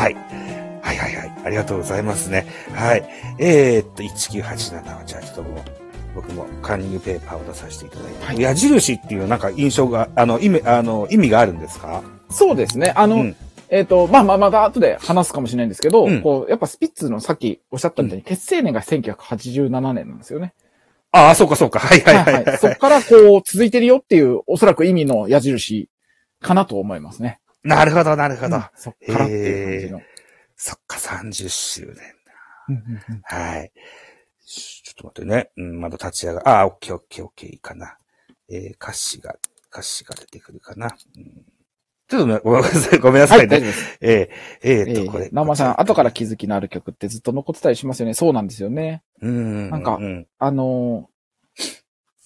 はい。はいはいはい。ありがとうございますね。はい。えー、っと、1987は、じゃあちょっともう、僕もカンニングペーパーを出させていただいて。はい矢印っていうなんか印象が、あの、意味、あの、意味があるんですか？そうですね。あの、うんえっ、と、まあまあ、また後で話すかもしれないんですけど、うんこう、やっぱスピッツのさっきおっしゃったみたいに、結成年が1987年なんですよね。ああ、そうかそうか。はいはいはい、はい。そこからこう、続いてるよっていう、おそらく意味の矢印かなと思いますね。なるほど、なるほど。うんそっからっていう感じの。そっか、30周年。うんうんうんはい。ちょっと待ってね。うん、まだ立ち上がああ、オッケーオッケーオッケーいいかな。えー、歌詞が、歌詞が出てくるかな。うん、ちょっとね、ごめんなさい、ごめんなさはいね。丈夫です。えー、えー、っと、えーこれ。生まさん、後から気づきのある曲ってずっと残ってたりしますよね。そうなんですよね。うん。なんかうん。あのー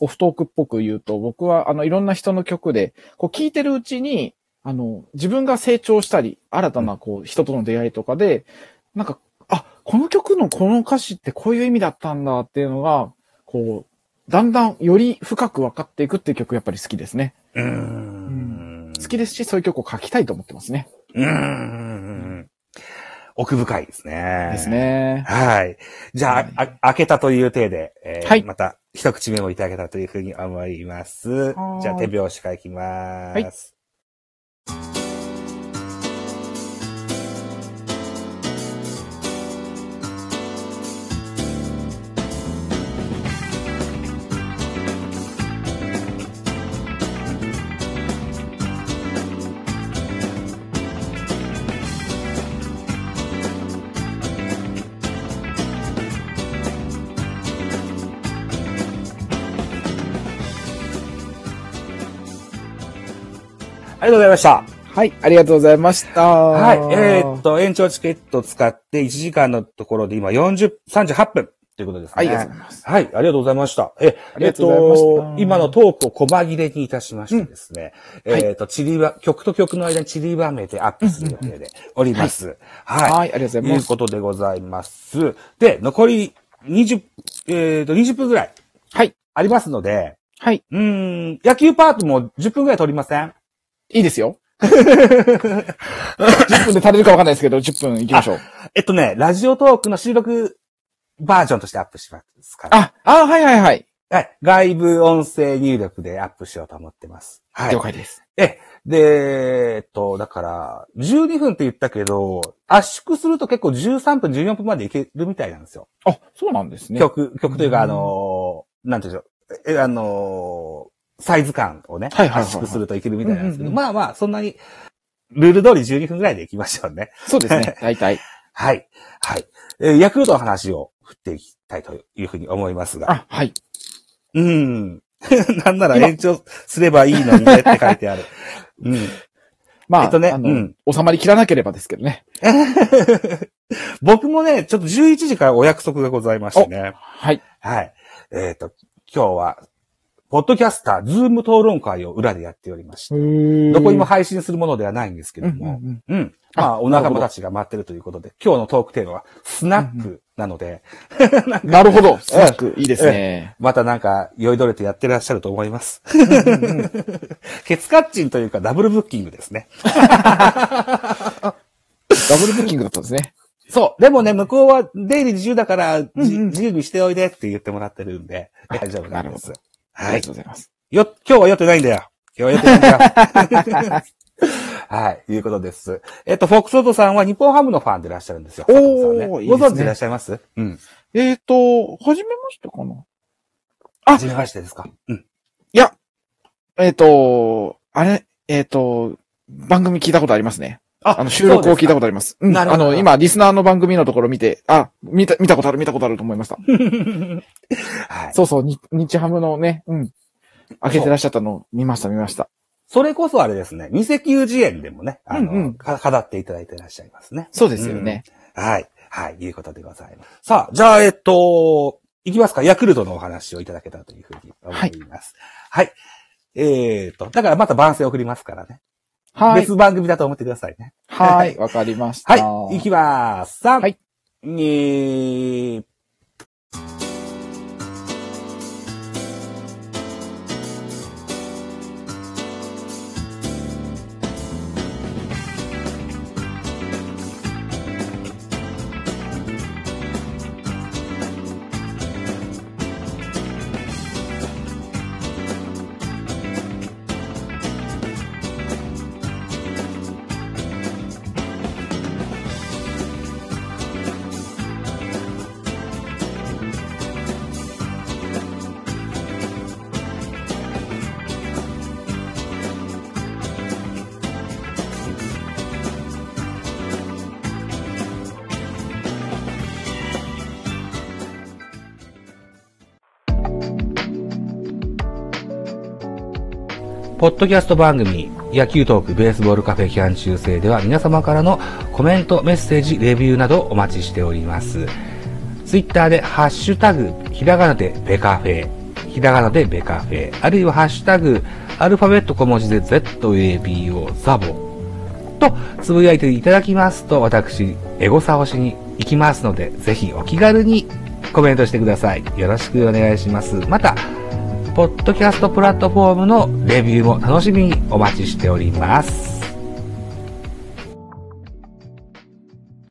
オフトークっぽく言うと、僕は、あの、いろんな人の曲で、こう、聴いてるうちに、あの、自分が成長したり、新たな、こう、人との出会いとかで、なんか、あ、この曲のこの歌詞ってこういう意味だったんだっていうのが、こう、だんだんより深く分かっていくっていう曲やっぱり好きですね。うーん。好きですし、そういう曲を書きたいと思ってますね。うーん。奥深いですね。です。ね。はい。じゃあ、あ、開けたという体で、えーはいまた一口目もいただけたというふうに思います。じゃあ手拍子からいきます。ありがとうございました。はい、ありがとうございました。はい。はえーっと、延長チケットを使って1時間のところで今40、38分ということですね。はい、ありがとうございます。はい、ありがとうございました。え、えっと、今のトークを細切れにいたしましてですね、はいえっと、ちりば、曲と曲の間にちりばめてアップする予定でおります。はい。はい、ありがとうございというます。ことでございます。で、残り20、えっと、20分ぐらいはい、ありますので、はい、うーん、野球パートも10分ぐらい取りません？いいですよ。10分で足りるかわかんないですけど、10分行きましょう。えっとね、ラジオトークの収録バージョンとしてアップしますから。あ、あ、はいはいはい。はい。外部音声入力でアップしようと思ってます。はい了。解です。え、で、えっと、だから、12分って言ったけど、圧縮すると結構13分、14分までいけるみたいなんですよ。あ、そうなんですね。曲、曲というか、うんあのー、なんていうんでしょう。え、あのー、サイズ感をね、はいはいはいはい圧縮するといけるみたいなんですけど、うんうんうんまあまあ、そんなに、ルール通り12分ぐらいでいきましょうね。そうですね。大体。はい。はい。えーヤクルトの話を振っていきたいというふうに思いますが。あ、はい。うん。なんなら延長すればいいのにねって書いてある。うん。まあ、えっとねあの、うん収まりきらなければですけどね。僕もね、ちょっと11時からお約束がございましてね。はい。はい。えっ、と、今日は、ポッドキャスター、ズーム討論会を裏でやっておりまして、どこにも配信するものではないんですけども、うんうんうん。まあ、あお仲間たちが待ってるということで、今日のトークテーマは、スナックなので、なるほど。スナック、いいですね。またなんか、酔いどれてやってらっしゃると思います。ケツカッチンというか、ダブルブッキングですね。ダブルブッキングだったんですね。そう。でもね、向こうは出入り自由だから、じうんうん自由にしておいでって言ってもらってるんで、大丈夫なんです。はいありがと。うございます。よ、今日は酔ってないんだよ。今日は酔ってないんだよ。はい、いうことです。えっと、フォックスオートさんは日本ハムのファンでいらっしゃるんですよ。おーねいいですねご存知でいらっしゃいます？うん。えっ、と、はじめましてかな？はじめましてですか？うん。いや、えっ、と、あれ、えっ、と、番組聞いたことありますね。ああの、収録を聞いたことあります。うん。あの、今、リスナーの番組のところ見て、あ、見た、見たことある、見たことあると思いました。はい。そうそう、に日ハムのね、うん。開けてらっしゃったの見ました、見ました。それこそあれですね、二石油寺園でもね、あの、うんうんか語っていただいていらっしゃいますね。そうですよね。はい。はい。いうことでございます。さあ、じゃあ、えっと、いきますか。ヤクルトのお話をいただけたらというふうに思います。はい。えっと、だからまた番宣送りますからね。はい。別番組だと思ってくださいね。はい、わかりました。はい。いきます。3、はい2、ポッドキャスト番組、野球トークベースボールカフェ期間中制では皆様からのコメント、メッセージ、レビューなどお待ちしております。ツイッターでハッシュタグ、ひらがなでベカフェ、ひらがなでベカフェ、あるいはハッシュタグ、アルファベット小文字で ZABO ザボとつぶやいていただきますと、私、エゴサをしに行きますので、ぜひお気軽にコメントしてください。よろしくお願いします。また、ポッドキャストプラットフォームのレビューも楽しみにお待ちしております。